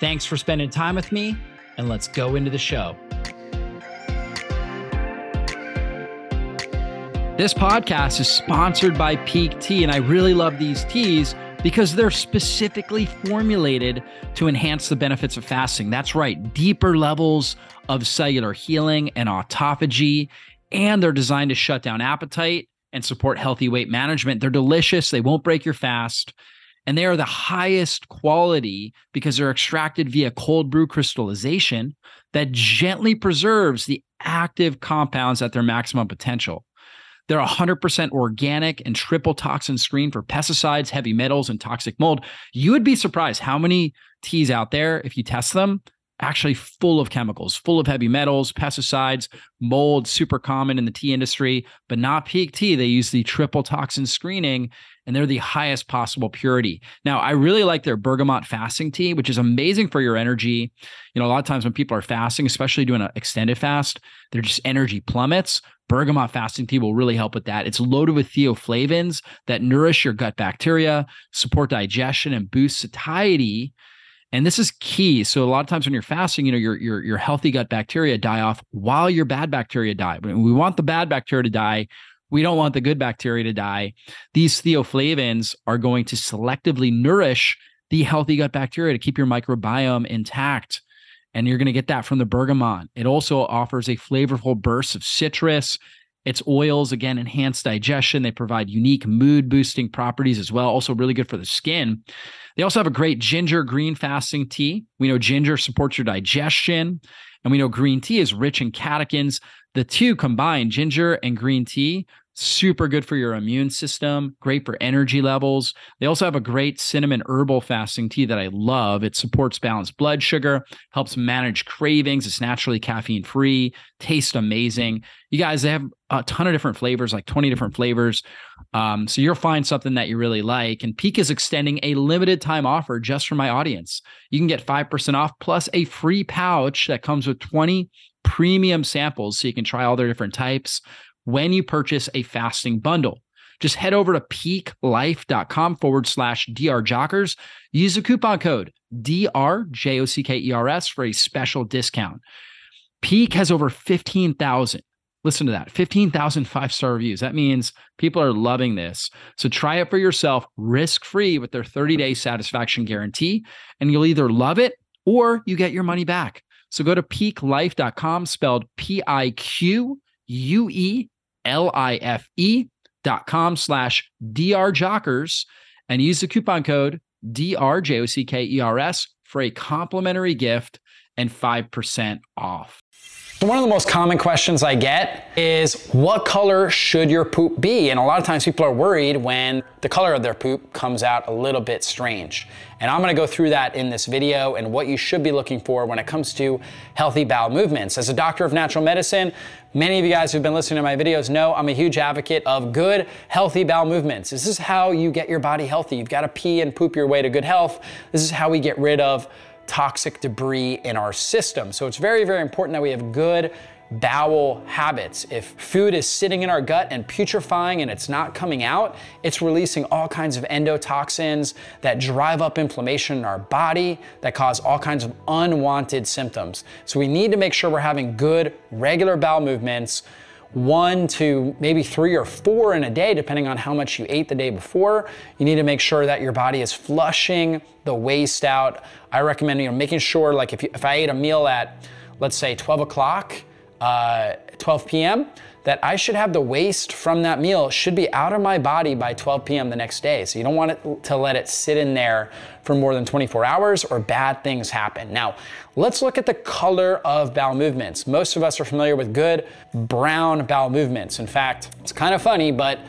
Thanks for spending time with me, and let's go into the show. This podcast is sponsored by Pique Tea, and I really love these teas because they're specifically formulated to enhance the benefits of fasting. That's right, deeper levels of cellular healing and autophagy, and they're designed to shut down appetite and support healthy weight management. They're delicious, they won't break your fast and they are the highest quality because they're extracted via cold brew crystallization that gently preserves the active compounds at their maximum potential. They're 100% organic and triple toxin screen for pesticides, heavy metals, and toxic mold. You would be surprised how many teas out there, if you test them, actually full of chemicals, full of heavy metals, pesticides, mold, super common in the tea industry, but not Pique tea. They use the triple toxin screening and they're the highest possible purity. Now, I really like their bergamot fasting tea, which is amazing for your energy. You know, a lot of times when people are fasting, especially doing an extended fast, they're just energy plummets. Bergamot fasting tea will really help with that. It's loaded with theaflavins that nourish your gut bacteria, support digestion, and boost satiety. And this is key. So a lot of times when you're fasting, you know, your your your healthy gut bacteria die off while your bad bacteria die. We want the bad bacteria to die we don't want the good bacteria to die. These theaflavins are going to selectively nourish the healthy gut bacteria to keep your microbiome intact. And you're going to get that from the bergamot. It also offers a flavorful burst of citrus. Its oils, again, enhance digestion. They provide unique mood boosting properties as well. Also, really good for the skin. They also have a great ginger green fasting tea. We know ginger supports your digestion, and we know green tea is rich in catechins the two combined, ginger and green tea, super good for your immune system, great for energy levels. They also have a great cinnamon herbal fasting tea that I love. It supports balanced blood sugar, helps manage cravings. It's naturally caffeine free, tastes amazing. You guys, they have a ton of different flavors, like 20 different flavors. Um, so you'll find something that you really like. And Pique is extending a limited time offer just for my audience. You can get 5% off plus a free pouch that comes with 20 premium samples so you can try all their different types when you purchase a fasting bundle. Just head over to piquelife.com forward slash drjockers. Use the coupon code DRJOCKERS for a special discount. Pique has over 15,000. Listen to that 15,000 five star reviews. That means people are loving this. So try it for yourself risk free with their 30 day satisfaction guarantee, and you'll either love it or you get your money back. So go to piquelife.com, spelled P I Q U E L I F E dot com slash drjockers and use the coupon code DRJOCKERS for a complimentary gift and 5% off. One of the most common questions I get is what color should your poop be? And a lot of times people are worried when the color of their poop comes out a little bit strange. And I'm gonna go through that in this video and what you should be looking for when it comes to healthy bowel movements. As a doctor of natural medicine, many of you guys who've been listening to my videos know I'm a huge advocate of good, healthy bowel movements. This is how you get your body healthy. You've gotta pee and poop your way to good health. This is how we get rid of toxic debris in our system. So it's very, very important that we have good bowel habits. If food is sitting in our gut and putrefying and it's not coming out, it's releasing all kinds of endotoxins that drive up inflammation in our body that cause all kinds of unwanted symptoms. So we need to make sure we're having good regular bowel movements one to maybe three or four in a day, depending on how much you ate the day before. You need to make sure that your body is flushing the waste out. I recommend you know making sure like if you, if I ate a meal at let's say 12 o'clock, uh, 12 p.m that I should have the waste from that meal should be out of my body by 12 p.m. the next day. So you don't want it to let it sit in there for more than 24 hours or bad things happen. Now, let's look at the color of bowel movements. Most of us are familiar with good brown bowel movements. In fact, it's kind of funny, but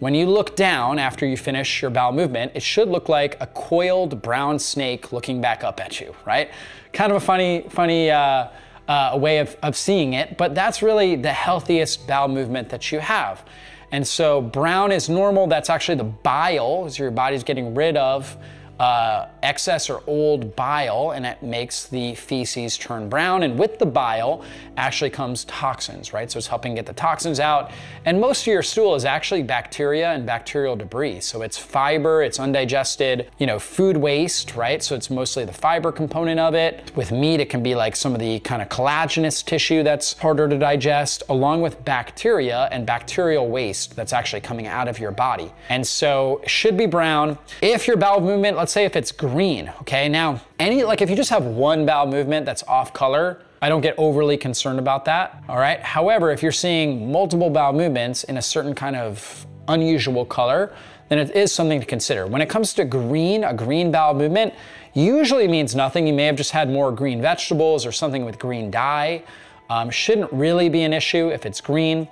when you look down after you finish your bowel movement, it should look like a coiled brown snake looking back up at you, right? Kind of a funny, funny uh, uh, way of, of seeing it, but that's really the healthiest bowel movement that you have. And so brown is normal. That's actually the bile, as your body's getting rid of uh, excess or old bile and it makes the feces turn brown. And with the bile actually comes toxins, right? So it's helping get the toxins out. And most of your stool is actually bacteria and bacterial debris. So it's fiber, it's undigested, you know, food waste, right? So it's mostly the fiber component of it. With meat, it can be like some of the kind of collagenous tissue that's harder to digest, along with bacteria and bacterial waste that's actually coming out of your body. And so should be brown. If your bowel movement, let's say if it's green, okay? Now, any, like if you just have one bowel movement that's off color, I don't get overly concerned about that, all right? However, if you're seeing multiple bowel movements in a certain kind of unusual color, then it is something to consider. When it comes to green, a green bowel movement usually means nothing. You may have just had more green vegetables or something with green dye. Um, shouldn't really be an issue if it's green.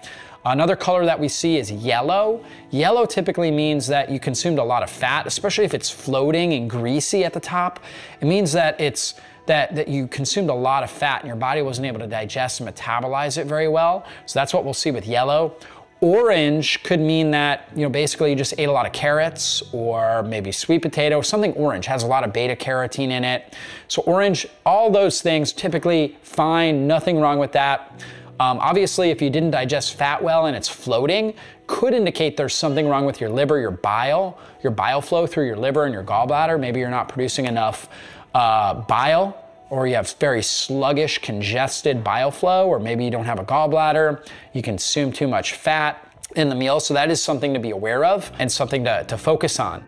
Another color that we see is yellow. Yellow typically means that you consumed a lot of fat, especially if it's floating and greasy at the top. It means that it's that, that you consumed a lot of fat and your body wasn't able to digest and metabolize it very well. So that's what we'll see with yellow. Orange could mean that, you know, basically you just ate a lot of carrots or maybe sweet potato, something orange has a lot of beta carotene in it. So orange, all those things typically fine, nothing wrong with that. Um, obviously, if you didn't digest fat well and it's floating, could indicate there's something wrong with your liver, your bile, your bile flow through your liver and your gallbladder. Maybe you're not producing enough uh, bile or you have very sluggish, congested bile flow, or maybe you don't have a gallbladder, you consume too much fat in the meal. So that is something to be aware of and something to, to focus on.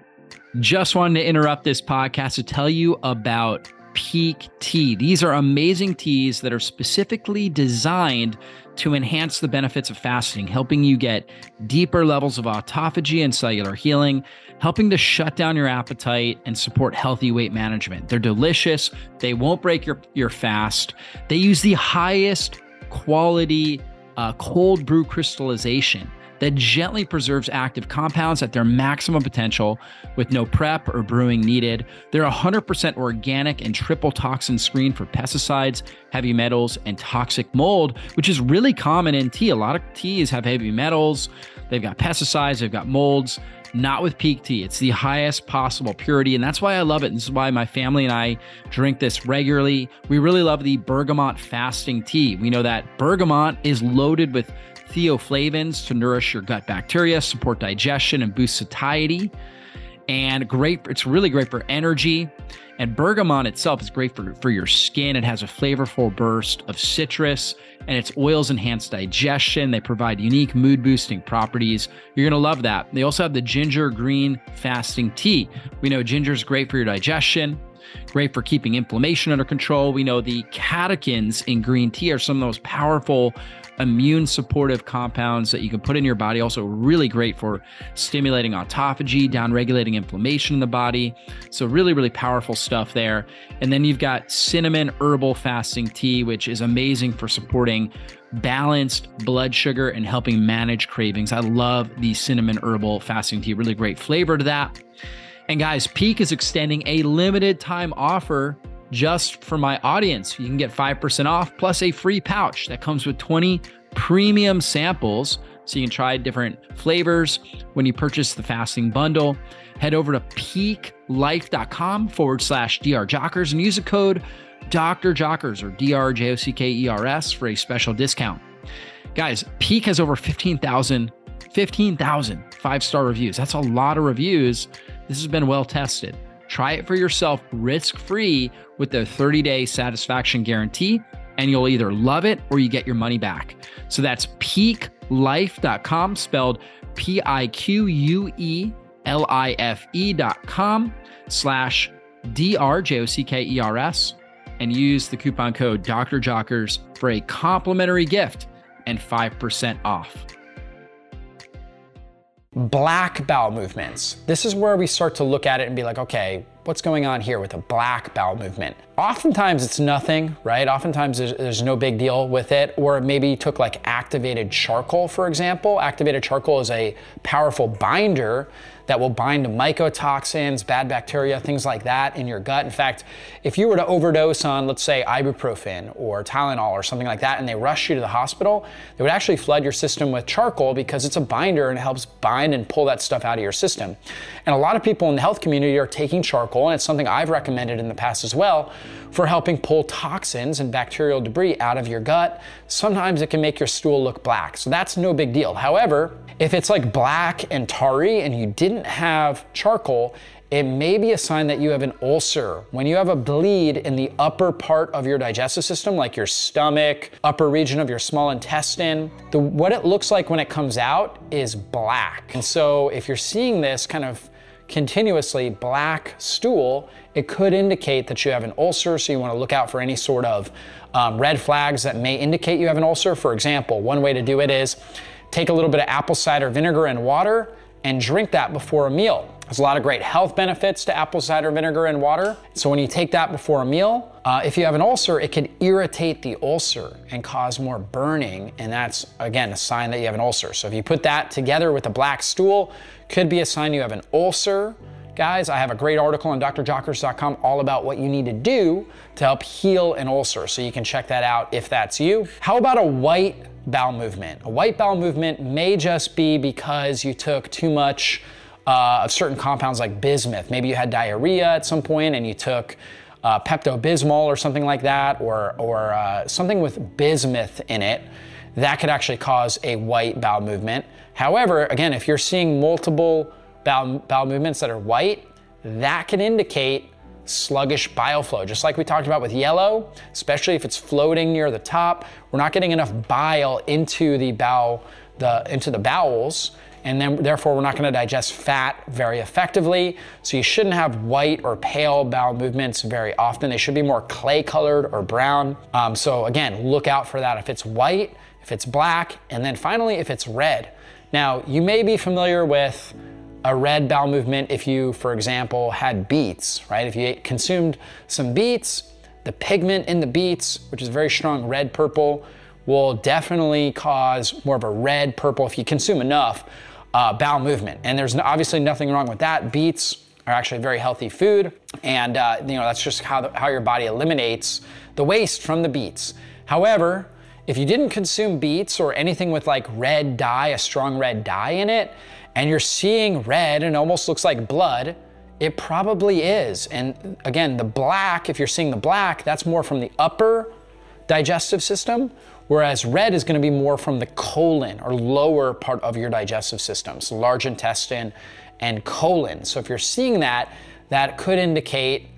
Just wanted to interrupt this podcast to tell you about Pique Tea. These are amazing teas that are specifically designed to enhance the benefits of fasting, helping you get deeper levels of autophagy and cellular healing, helping to shut down your appetite and support healthy weight management. They're delicious. They won't break your, your fast. They use the highest quality uh, cold brew crystallization that gently preserves active compounds at their maximum potential with no prep or brewing needed. They're 100% organic and triple toxin screened for pesticides, heavy metals, and toxic mold, which is really common in tea. A lot of teas have heavy metals, they've got pesticides, they've got molds. Not with Pique Tea. It's the highest possible purity. And that's why I love it. This is why my family and I drink this regularly. We really love the bergamot fasting tea. We know that bergamot is loaded with theaflavins to nourish your gut bacteria, support digestion, and boost satiety. And great, it's really great for energy. And bergamot itself is great for, for your skin. It has a flavorful burst of citrus, and its oils enhance digestion. They provide unique mood boosting properties. You're going to love that. They also have the ginger green fasting tea. We know ginger is great for your digestion, great for keeping inflammation under control. We know the catechins in green tea are some of the most powerful immune supportive compounds that you can put in your body. Also, really great for stimulating autophagy, down regulating inflammation in the body. So, really, really powerful stuff there. And then you've got cinnamon herbal fasting tea, which is amazing for supporting balanced blood sugar and helping manage cravings. I love the cinnamon herbal fasting tea, really great flavor to that. And guys, Pique is extending a limited time offer just for my audience. You can get 5% off plus a free pouch that comes with 20 premium samples. So you can try different flavors when you purchase the fasting bundle. Head over to piquelife.com forward slash drjockers and use the code Dr. Jockers or D R J O C K E R S for a special discount. Guys, Pique has over 15,000 15,000 five star reviews. That's a lot of reviews. This has been well tested. Try it for yourself risk free with their 30 day satisfaction guarantee, and you'll either love it or you get your money back. So that's piquelife.com, spelled P I Q U E L I F E.com slash D R J O C K E R S and use the coupon code Dr. Jockers for a complimentary gift and 5% off. Black bowel movements. This is where we start to look at it and be like, okay, what's going on here with a black bowel movement? Oftentimes it's nothing, right? Oftentimes there's, there's no big deal with it. Or maybe you took like activated charcoal, for example. Activated charcoal is a powerful binder that will bind to mycotoxins, bad bacteria, things like that in your gut. In fact, if you were to overdose on, let's say, ibuprofen or Tylenol or something like that, and they rush you to the hospital, they would actually flood your system with charcoal because it's a binder and it helps bind and pull that stuff out of your system. And a lot of people in the health community are taking charcoal, and it's something I've recommended in the past as well for helping pull toxins and bacterial debris out of your gut. Sometimes it can make your stool look black, so that's no big deal. However, if it's like black and tarry and you didn't have charcoal, it may be a sign that you have an ulcer. When you have a bleed in the upper part of your digestive system, like your stomach, upper region of your small intestine, the, what it looks like when it comes out is black. And so if you're seeing this kind of continuously black stool, it could indicate that you have an ulcer. So you want to look out for any sort of um, red flags that may indicate you have an ulcer. For example, one way to do it is Take a little bit of apple cider vinegar and water and drink that before a meal. There's a lot of great health benefits to apple cider vinegar and water. So when you take that before a meal, uh, if you have an ulcer, it can irritate the ulcer and cause more burning. And that's, again, a sign that you have an ulcer. So if you put that together with a black stool, could be a sign you have an ulcer. Guys, I have a great article on drjockers.com all about what you need to do to help heal an ulcer. So you can check that out if that's you. How about a white bowel movement. A white bowel movement may just be because you took too much uh, of certain compounds like bismuth. Maybe you had diarrhea at some point and you took uh, Pepto-Bismol or something like that, or, or uh, something with bismuth in it. That could actually cause a white bowel movement. However, again, if you're seeing multiple bowel, bowel movements that are white, that can indicate sluggish bile flow. Just like we talked about with yellow, especially if it's floating near the top, we're not getting enough bile into the bowel, the, into the bowels, and then therefore we're not gonna digest fat very effectively. So you shouldn't have white or pale bowel movements very often. They should be more clay colored or brown. Um, so again, look out for that. If it's white, if it's black, and then finally if it's red. Now, you may be familiar with a red bowel movement if you, for example, had beets, right? If you ate, consumed some beets, the pigment in the beets, which is very strong red purple, will definitely cause more of a red purple if you consume enough uh, bowel movement. And there's obviously nothing wrong with that. Beets are actually very healthy food, and uh, you know that's just how the, how your body eliminates the waste from the beets. However, if you didn't consume beets or anything with like red dye, a strong red dye in it, and you're seeing red and almost looks like blood, it probably is. And again, the black, if you're seeing the black, that's more from the upper digestive system, whereas red is gonna be more from the colon or lower part of your digestive system, so large intestine and colon. So if you're seeing that, that could indicate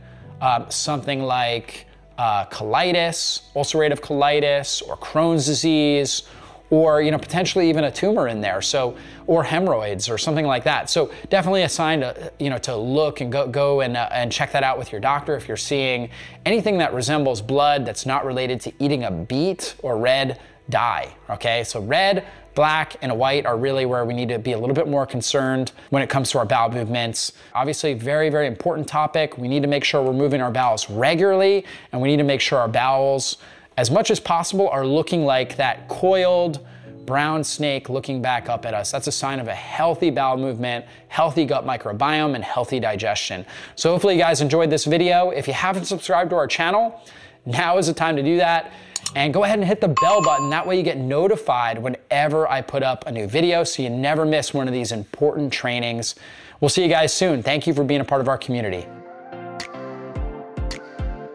uh, something like uh, colitis, ulcerative colitis, or Crohn's disease, or you know potentially even a tumor in there so or hemorrhoids or something like that so definitely a sign to you know to look and go go and, uh, and check that out with your doctor if you're seeing anything that resembles blood that's not related to eating a beet or red dye okay so red black and white are really where we need to be a little bit more concerned when it comes to our bowel movements. Obviously, very, very important topic. We need to make sure we're moving our bowels regularly and we need to make sure our bowels as much as possible, are looking like that coiled brown snake looking back up at us. That's a sign of a healthy bowel movement, healthy gut microbiome, and healthy digestion. So hopefully you guys enjoyed this video. If you haven't subscribed to our channel, now is the time to do that. And go ahead and hit the bell button. That way you get notified whenever I put up a new video so you never miss one of these important trainings. We'll see you guys soon. Thank you for being a part of our community.